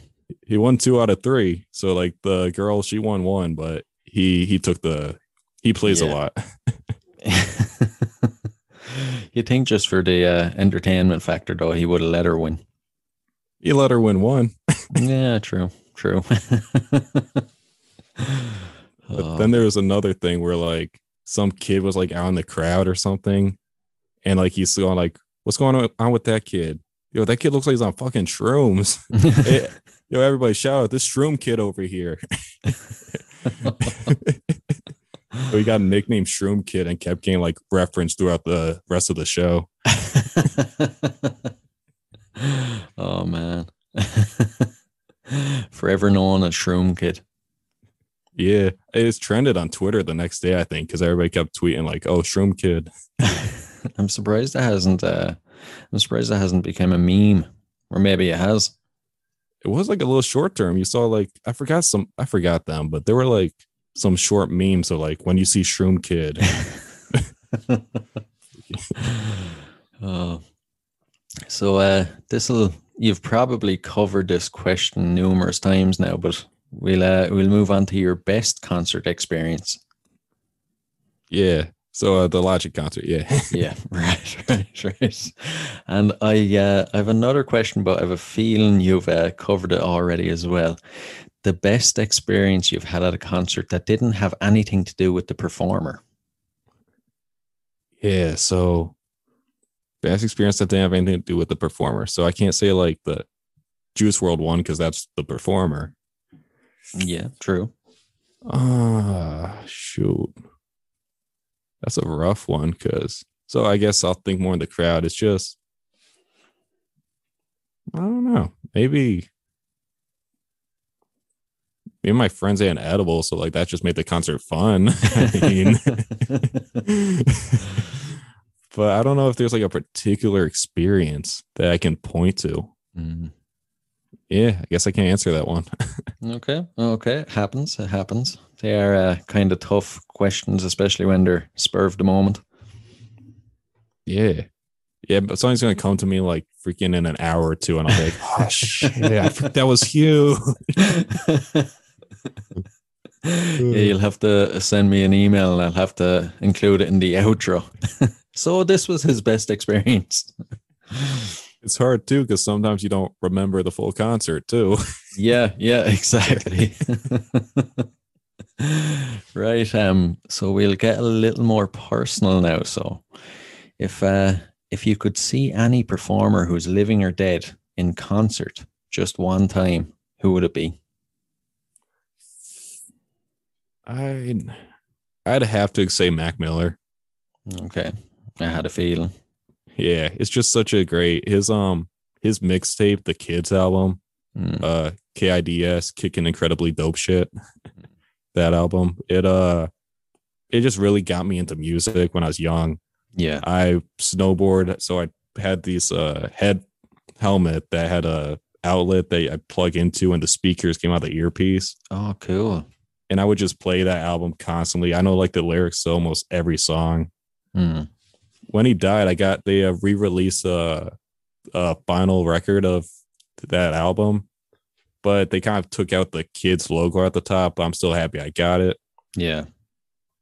S3: He won two out of three. So like the girl, she won one, but he he took the he plays a lot.
S2: you think just for the uh, entertainment factor, though, he would have let her win.
S3: He let her win one.
S2: yeah, true, true.
S3: But
S2: Oh,
S3: then there was another thing where like some kid was like out in the crowd or something, and like he's going like, "What's going on with that kid? Yo, that kid looks like he's on fucking shrooms." Hey, Yo, everybody shout out this shroom kid over here. So he got nicknamed Shroom Kid and kept getting like referenced throughout the rest of the show.
S2: oh man, forever known as Shroom Kid.
S3: Yeah, it's trended on Twitter the next day, I think, because everybody kept tweeting like, "Oh, Shroom Kid."
S2: I'm surprised that hasn't. Uh, I'm surprised that hasn't become a meme, or maybe it has.
S3: It was like a little short term. You saw like I forgot some, I forgot them, but there were like some short memes of like when you see Shroom Kid.
S2: oh. So uh this'll you've probably covered this question numerous times now, but we'll uh, we'll move on to your best concert experience.
S3: yeah. So uh, the Logic concert, yeah.
S2: Yeah, right, right, right. And I uh I have another question, but I have a feeling you've uh, covered it already as well. The best experience you've had at a concert that didn't have anything to do with the performer.
S3: yeah. So best experience that didn't have anything to do with the performer. So I can't say like the Juice WRLD one because that's the performer.
S2: Yeah, true.
S3: Ah, shoot. That's a rough one because so I guess I'll think more in the crowd. It's just I don't know. Maybe me and my friends ate an edible, so like that just made the concert fun. I mean, but I don't know if there's like a particular experience that I can point to.
S2: Mm.
S3: Yeah, I guess I can't answer that one.
S2: Okay. Okay. It happens. It happens. They are uh, kind of tough questions, especially when they're spur of the moment.
S3: Yeah. Yeah, but something's gonna come to me like freaking in an hour or two, and I'll be like, "Oh shit, that was you."
S2: Yeah, you'll have to send me an email and I'll have to include it in the outro. so this was his best experience.
S3: It's hard too because sometimes you don't remember the full concert too.
S2: yeah, yeah, exactly. right. Um. So we'll get a little more personal now. So, if uh, if you could see any performer who's living or dead in concert just one time, who would it be?
S3: I I'd have to say Mac Miller.
S2: Okay, I had a feeling.
S3: Yeah, it's just such a great his um his mixtape, the Kids album,
S2: Mm.
S3: uh KIDS, kicking incredibly dope shit. that album, it uh, it just really got me into music when I was young.
S2: Yeah.
S3: I snowboard, so I had these uh head helmet that had a outlet that I plug into, and the speakers came out of the earpiece.
S2: Oh, cool.
S3: And I would just play that album constantly. I know like the lyrics to almost every song.
S2: Mm.
S3: when he died, I got they uh, re-released a, a final record of that album, but they kind of took out the kids logo at the top. I'm still happy I got it.
S2: Yeah.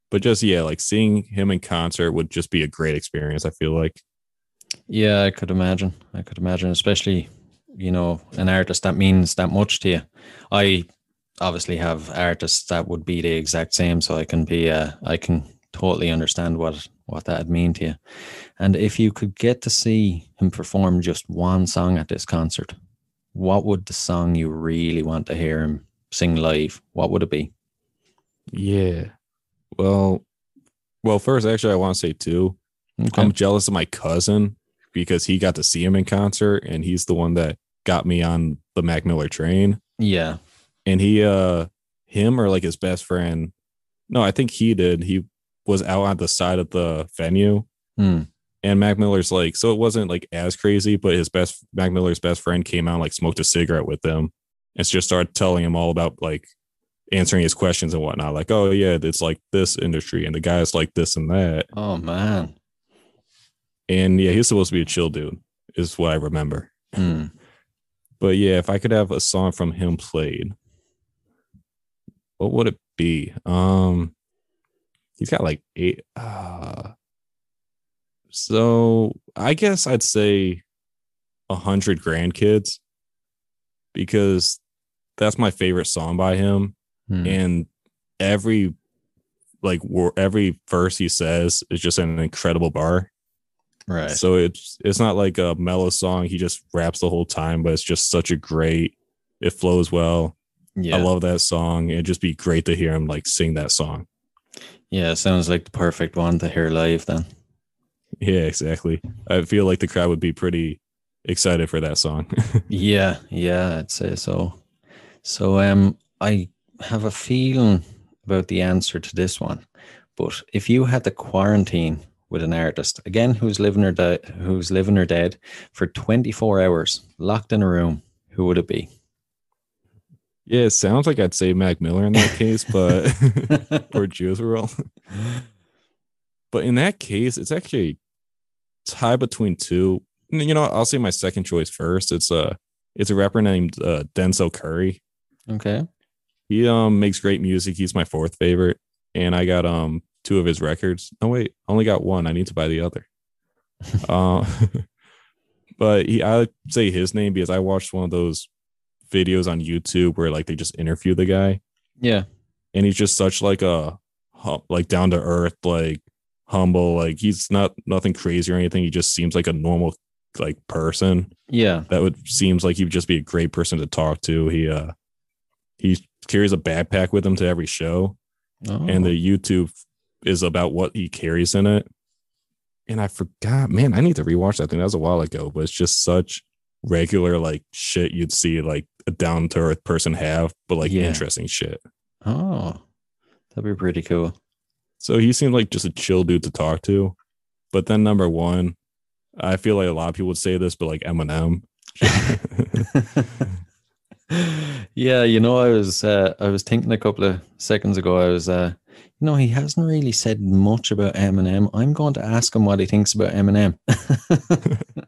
S3: But just yeah, like seeing him in concert would just be a great experience. I feel like
S2: Yeah, I could imagine. I could imagine, especially, you know, an artist that means that much to you. I obviously have artists that would be the exact same, so I can be uh I can totally understand what what that'd mean to you. And if you could get to see him perform just one song at this concert, what would the song you really want to hear him sing live? What would it be?
S3: yeah. Well, well, first actually, I want to say too,
S2: Okay.
S3: I'm jealous of my cousin because he got to see him in concert, and he's the one that got me on the Mac Miller train.
S2: yeah.
S3: And he uh him or like his best friend no i think he did he was out on the side of the venue
S2: Hmm.
S3: and mac miller's like so it wasn't like as crazy but his best mac miller's best friend came out and, like smoked a cigarette with him and just started telling him all about like answering his questions and whatnot like oh yeah it's like this industry and the guy's like this and that
S2: Oh man.
S3: and yeah he's supposed to be a chill dude is what i remember
S2: Hmm.
S3: But yeah, if I could have a song from him played, what would it be? Um he's got like eight uh so I guess I'd say a hundred grandkids because that's my favorite song by him.
S2: Hmm.
S3: And every like every verse he says is just an incredible bar.
S2: Right.
S3: So it's it's not like a mellow song. He just raps the whole time, but it's just such a great. It flows well.
S2: Yeah.
S3: I love that song. It'd just be great to hear him like sing that song.
S2: Yeah, sounds like the perfect one to hear live then.
S3: Yeah, exactly. I feel like the crowd would be pretty excited for that song.
S2: Yeah, yeah, I'd say so. So um I have a feeling about the answer to this one. But if you had to quarantine with an artist, again who's living or dead who's living or dead for 24 hours, locked in a room, who would it be?
S3: Yeah, it sounds like I'd say Mac Miller in that case, but or Juice WRLD. But in that case, it's actually tie between two. You know. I'll say my second choice first. It's a it's a rapper named uh, Denzel Curry.
S2: okay.
S3: He um makes great music. He's my fourth favorite, and I got um two of his records. No wait, I only got one. I need to buy the other. uh, but he, I say his name because I watched one of those videos on YouTube where like they just interview the guy,
S2: Yeah.
S3: and he's just such like a like down to earth, like humble. Like he's not nothing crazy or anything. He just seems like a normal like person
S2: Yeah.
S3: that would seems like he would just be a great person to talk to. He uh he carries a backpack with him to every show,
S2: Oh.
S3: and the YouTube is about what he carries in it. And I forgot, man, I need to rewatch that thing. That was a while ago, but it's just such regular like shit you'd see like a down to earth person have, but like
S2: Yeah.
S3: interesting shit.
S2: oh. That'd be pretty cool.
S3: So he seemed like just a chill dude to talk to. But then number one, I feel like a lot of people would say this, but like Eminem.
S2: yeah, you know, I was uh, I was thinking a couple of seconds ago. I was, uh, you know, he hasn't really said much about Eminem. I'm going to ask him what he thinks about Eminem.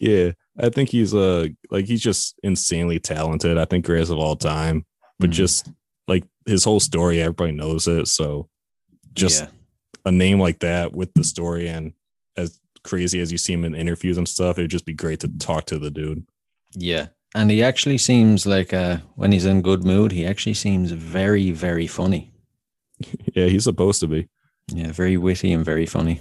S3: Yeah, I think he's uh like he's just insanely talented. I think greatest of all time. But
S2: Mhm.
S3: just like his whole story, everybody knows it. So just
S2: yeah.
S3: a name like that with the story and as crazy as you see him in interviews and stuff, it'd just be great to talk to the dude.
S2: Yeah. And he actually seems like uh when he's in good mood, he actually seems very, very funny.
S3: Yeah, he's supposed to be.
S2: Yeah, very witty and very funny.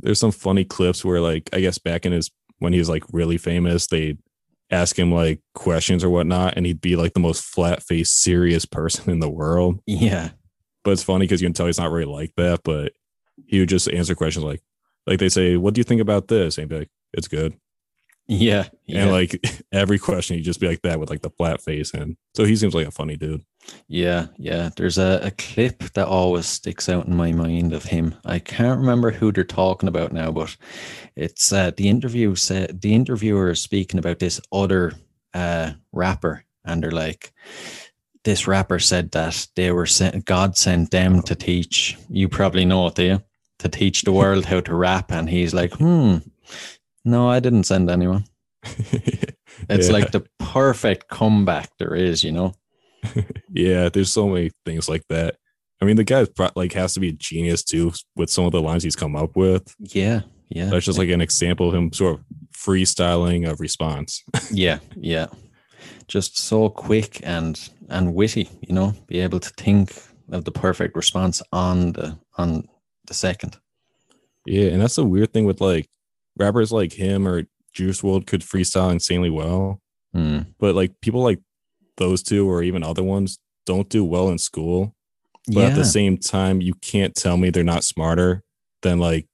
S3: There's some funny clips where like I guess back in his when he was like really famous, they ask him like questions or whatnot, and he'd be like the most flat faced, serious person in the world.
S2: Yeah.
S3: But it's funny because you can tell he's not really like that, but he would just answer questions like like they say, What do you think about this? And he'd be like, It's good.
S2: Yeah. yeah.
S3: And like every question, he'd just be like that with like the flat face. And so he seems like a funny dude.
S2: Yeah, yeah. There's a, a clip that always sticks out in my mind of him. I can't remember who they're talking about now, but it's uh, the interview said the interviewer is speaking about this other uh, rapper, and they're like, this rapper said that they were sent, God sent them to teach. You probably know it, do you? To teach the world how to rap, and he's like, hmm, no, I didn't send anyone. It's
S3: Yeah.
S2: like the perfect comeback there is, you know.
S3: yeah, there's so many things like that. I mean, the guy like has to be a genius too with some of the lines he's come up with.
S2: Yeah, yeah.
S3: That's just like an example of him sort of freestyling a response.
S2: yeah yeah just so quick and and witty you know be able to think of the perfect response on the on the second
S3: yeah, and that's the weird thing with like rappers like him or Juice WRLD could freestyle insanely well,
S2: Hmm.
S3: but like people like those two or even other ones don't do well in school. But
S2: yeah
S3: at the same time, you can't tell me they're not smarter than like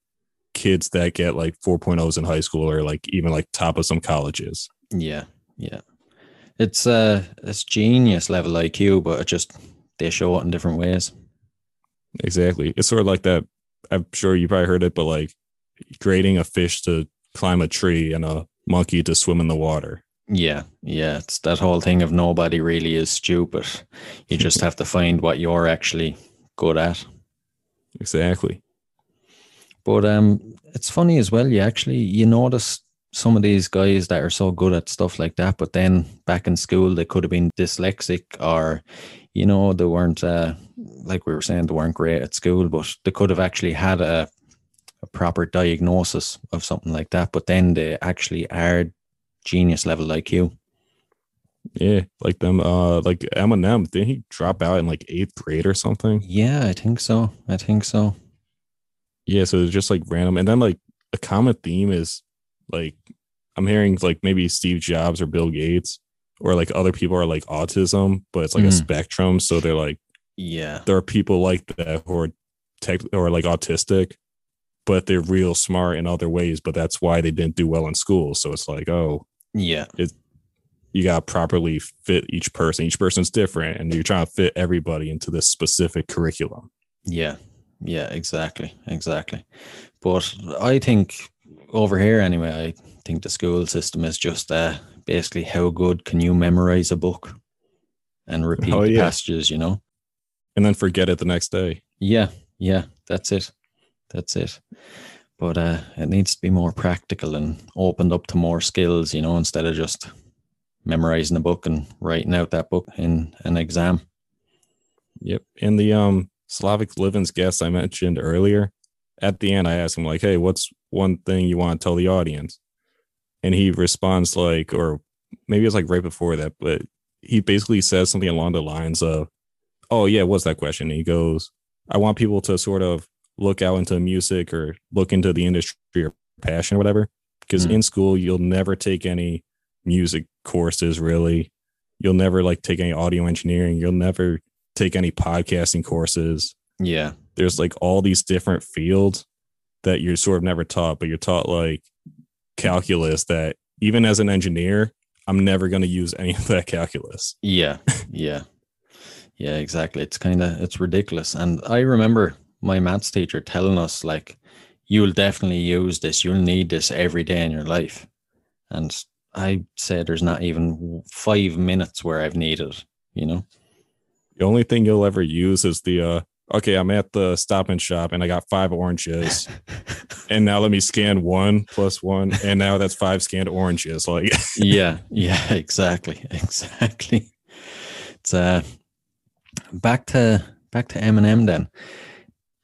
S3: kids that get like 4.0s in high school or like even like top of some colleges.
S2: yeah yeah it's uh it's genius level iq but it just they show it in different ways
S3: Exactly. It's sort of like that. I'm sure you probably heard it, but like grading a fish to climb a tree and a monkey to swim in the water.
S2: Yeah yeah it's that whole thing of nobody really is stupid you just have to find what you're actually good at
S3: Exactly.
S2: But um, it's funny as well. You actually you notice some of these guys that are so good at stuff like that, but then back in school they could have been dyslexic or, you know, they weren't uh, like we were saying they weren't great at school, but they could have actually had a a proper diagnosis of something like that. But then they actually are genius level IQ.
S3: Yeah. Like them, uh, like Eminem, didn't he drop out in like eighth grade or something?
S2: Yeah, I think so. I think so.
S3: Yeah. So it's just like random. And then like a common theme is like, I'm hearing like maybe Steve Jobs or Bill Gates or like other people are like autism, but it's like a
S2: Mm.
S3: spectrum. So they're like,
S2: Yeah.
S3: there are people like that who are tech or like autistic, but they're real smart in other ways. But that's why they didn't do well in school. So it's like, oh,
S2: Yeah.
S3: you got to properly fit each person. Each person's different, and you're trying to fit everybody into this specific curriculum.
S2: Yeah, yeah, exactly, exactly. But I think over here, anyway, I think the school system is just uh, basically how good can you memorize a book and repeat
S3: Oh,
S2: the
S3: yeah.
S2: passages, you know?
S3: And then forget it the next day.
S2: Yeah, yeah, that's it. That's it. But uh, it needs to be more practical and opened up to more skills, you know, instead of just memorizing a book and writing out that book in an exam.
S3: Yep. And the um Slavic Livens guest I mentioned earlier, at the end I asked him like, "Hey, what's one thing you want to tell the audience?" And he responds like, or maybe it's like right before that, but he basically says something along the lines of, "Oh yeah, what's that question?" And he goes, "I want people to sort of look out into music or look into the industry or passion or whatever, because
S2: Mm.
S3: in school you'll never take any music courses really. You'll never like take any audio engineering. You'll never take any podcasting courses.
S2: Yeah,
S3: There's like all these different fields that you're sort of never taught, but you're taught like calculus that even as an engineer, I'm never going to use any of that calculus.
S2: Yeah, yeah, yeah, exactly. It's kind of it's ridiculous. And I remember my maths teacher telling us like, "You'll definitely use this. You'll need this every day in your life." And I say there's not even five minutes where I've needed. You know?
S3: The only thing you'll ever use is the, uh, okay, I'm at the stop and shop and I got five oranges. and now let me scan one plus one. And now that's five scanned oranges. Like,
S2: yeah, yeah, exactly, exactly. It's uh, back to back to Eminem then.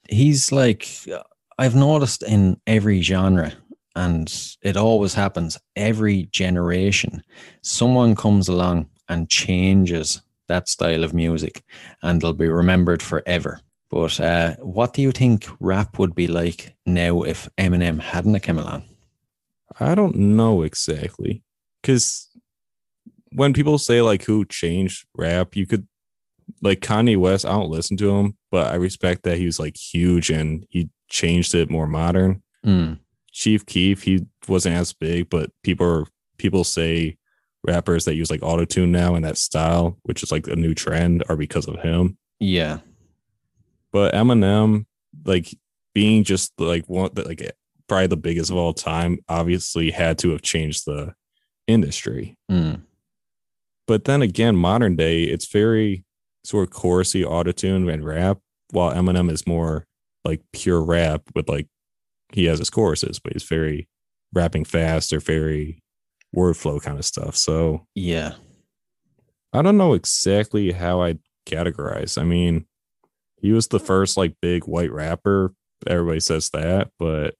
S2: He's like I've noticed in every genre and it always happens every generation someone comes along and changes that style of music and they'll be remembered forever. But uh, what do you think rap would be like now if Eminem hadn't come along?
S3: I don't know exactly because when people say like who changed rap, you could like Kanye West. I don't listen to him, but I respect that he was like huge and he changed it more modern.
S2: Mm.
S3: Chief Keef, he wasn't as big, but people are, people say rappers that use like auto tune now and that style, which is like a new trend, are because of him.
S2: Yeah,
S3: But Eminem, like being just like one, like probably the biggest of all time, obviously had to have changed the industry.
S2: Mm.
S3: But then again, modern day, it's very sort of chorusy autotune and rap, while Eminem is more like pure rap with like he has his choruses, but he's very rapping fast or very word flow kind of stuff. So
S2: yeah,
S3: I don't know exactly how I'd categorize. I mean, he was the first like big white rapper. Everybody says that, but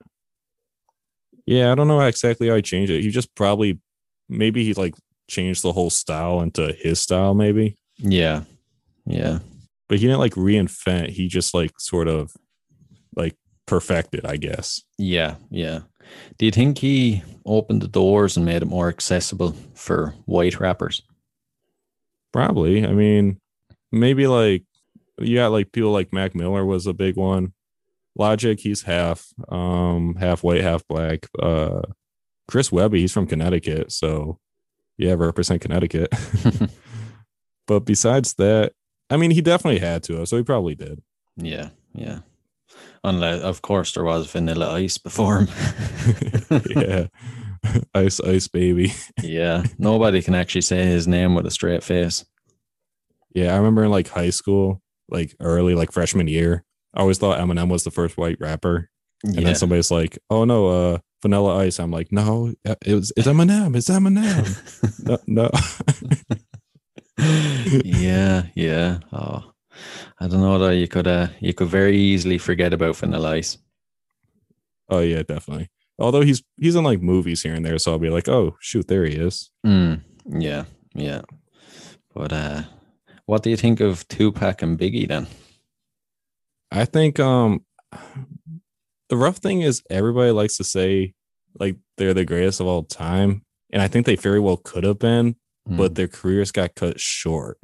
S3: yeah, I don't know exactly how I change it. He just probably maybe he like changed the whole style into his style, maybe.
S2: yeah, yeah.
S3: But he didn't like reinvent. He just like sort of like perfected, I guess.
S2: Yeah, yeah. Do you think he opened the doors and made it more accessible for white rappers?
S3: Probably. I mean, maybe like you got like people like Mac Miller was a big one. Logic, he's half um half white, half black. Uh Chris Webby, he's from Connecticut, so yeah, represent Connecticut. but besides that, I mean, he definitely had to, so he probably did.
S2: yeah, yeah. Unless, of course, there was Vanilla Ice before him.
S3: yeah, ice, ice, baby.
S2: yeah, nobody can actually say his name with a straight face.
S3: Yeah, I remember in like high school, like early, like freshman year, I always thought Eminem was the first white rapper. And
S2: Yeah,
S3: then somebody's like, "Oh no, uh, Vanilla Ice." I'm like, "No, uh, it was it's Eminem. It's Eminem." no, no.
S2: Yeah, yeah. Oh, I don't know though. You could, uh, you could very easily forget about Vanilla Ice.
S3: oh yeah, definitely. Although he's he's in like movies here and there, so I'll be like, "Oh shoot, there he is."
S2: Mm, yeah, yeah. But uh, what do you think of Tupac and Biggie then?
S3: I think um the rough thing is everybody likes to say like they're the greatest of all time, and I think they very well could have been,
S2: Mm,
S3: but their careers got cut short.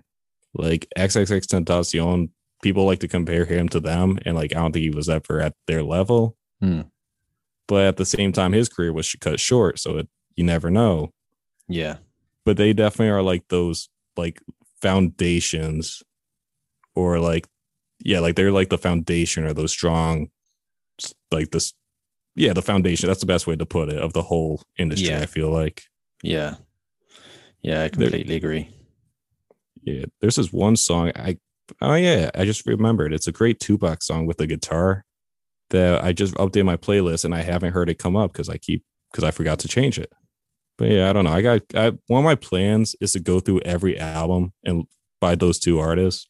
S3: Like XXXTentacion, people like to compare him to them, and like I don't think he was ever at their level.
S2: Hmm.
S3: But at the same time, his career was cut short, so it, you never know.
S2: yeah,
S3: But they definitely are like those like foundations, or like yeah, like they're like the foundation or those strong, like this, yeah, the foundation. That's the best way to put it of the whole industry.
S2: Yeah.
S3: I feel like.
S2: yeah, yeah. I completely agree.
S3: Yeah, there's this one song. I oh yeah, I just remembered. It's a great Tupac song with the guitar that I just updated my playlist and I haven't heard it come up because I keep because I forgot to change it. But yeah, I don't know. I got I, one of my plans is to go through every album and by those two artists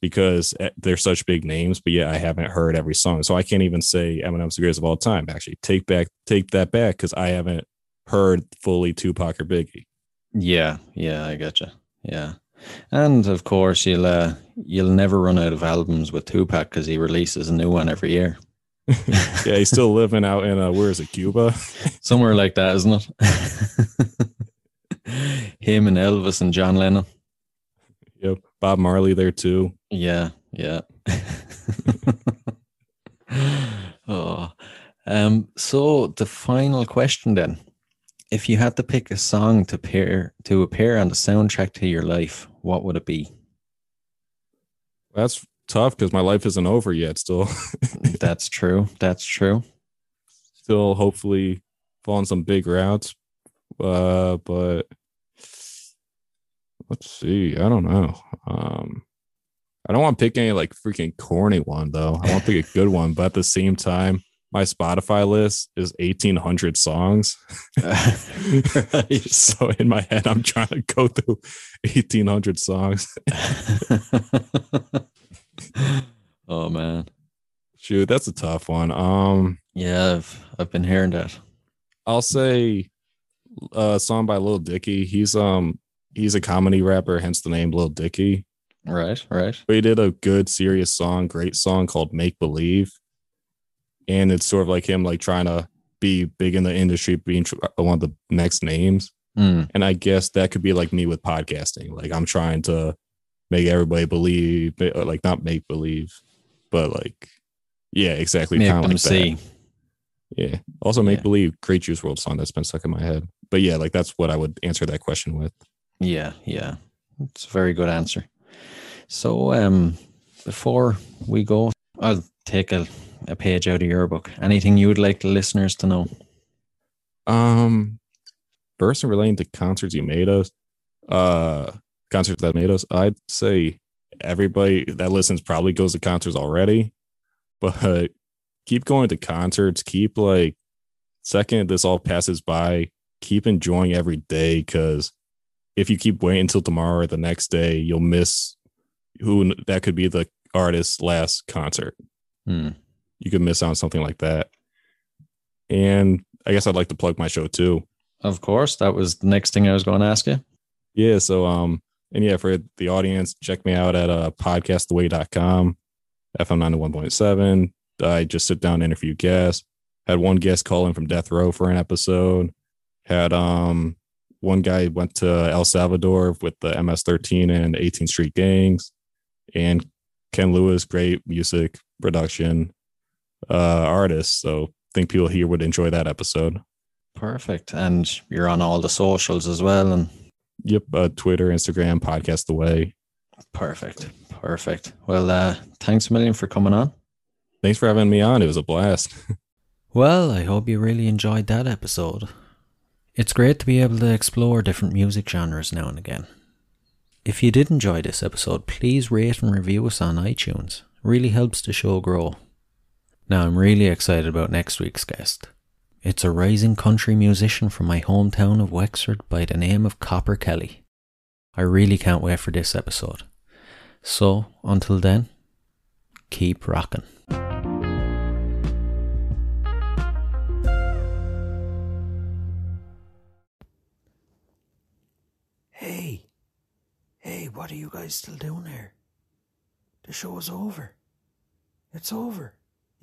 S3: because eh, they're such big names. But yeah, I haven't heard every song, so I can't even say Eminem's the greatest of all time. Actually, take back take that back because I haven't heard fully Tupac or Biggie.
S2: Yeah, yeah. I gotcha. Yeah, and of course you'll uh, you'll never run out of albums with Tupac because he releases a new one every year.
S3: yeah, he's still living out in uh, where is it, Cuba?
S2: Somewhere like that, isn't it? Him and Elvis and John Lennon.
S3: Yep, Bob Marley there too.
S2: Yeah, yeah. oh, um. So the final question then: If you had to pick a song to appear to appear on the soundtrack to your life, what would it be?
S3: That's tough because my life isn't over yet. Still,
S2: That's true. That's true.
S3: still hopefully following some big routes. Uh, but let's see. I don't know. Um, I don't want to pick any like freaking corny one though. I want to pick a good one, but at the same time, my Spotify list is 1800 songs. so in my head, I'm trying to go through 1800 songs.
S2: oh man.
S3: Shoot, that's a tough one. Um,
S2: yeah, I've I've been hearing that.
S3: I'll say a song by Lil Dicky. He's um he's a comedy rapper, hence the name Lil Dicky.
S2: Right, right.
S3: But he did a good serious song, great song called Make Believe. And it's sort of like him like trying to be big in the industry, being one of the next names.
S2: Mm.
S3: And I guess that could be like me with podcasting. Like I'm trying to make everybody believe, like not make believe, but like, yeah, exactly.
S2: Make them
S3: like
S2: see.
S3: that. Yeah. Also make
S2: Yeah.
S3: believe Great Juice WRLD song that's been stuck in my head. But yeah, like that's what I would answer that question with.
S2: Yeah, yeah. It's a very good answer. So um before we go, I'll take a, a page out of your book. Anything you would like the listeners to know?
S3: Um, person relating to concerts you made us, uh, concerts that made us, I'd say everybody that listens probably goes to concerts already, but keep going to concerts. Keep like, second this all passes by, keep enjoying every day because if you keep waiting until tomorrow or the next day, you'll miss who that could be the artist's last concert
S2: Hmm.
S3: You could miss out on something like that. And I guess I'd like to plug my show too.
S2: Of course, that was the next thing I was going to ask you.
S3: Yeah. So, um, and yeah, for the audience, check me out at uh, podcasttheway.com, FM 91.7. I just sit down and interview guests. Had one guest call in from Death Row for an episode. Had um one guy went to El Salvador with the MS13 and 18th Street Gangs, and Ken Lewis, great music production uh artist. So think people here would enjoy that episode.
S2: Perfect. And you're on all the socials as well. And
S3: Yep, uh, Twitter, Instagram, podcast the way.
S2: perfect. Perfect. Well, uh, thanks a million for coming on.
S3: Thanks for having me on. It was a blast.
S2: Well, I hope you really enjoyed that episode. It's great to be able to explore different music genres now and again. If you did enjoy this episode, please rate and review us on iTunes. It really helps the show grow. Now, I'm really excited about next week's guest. It's a rising country musician from my hometown of Wexford by the name of Copper Kelly. I really can't wait for this episode. So, until then, keep rocking.
S1: Hey, hey, what are you guys still doing here? The show's over. It's over.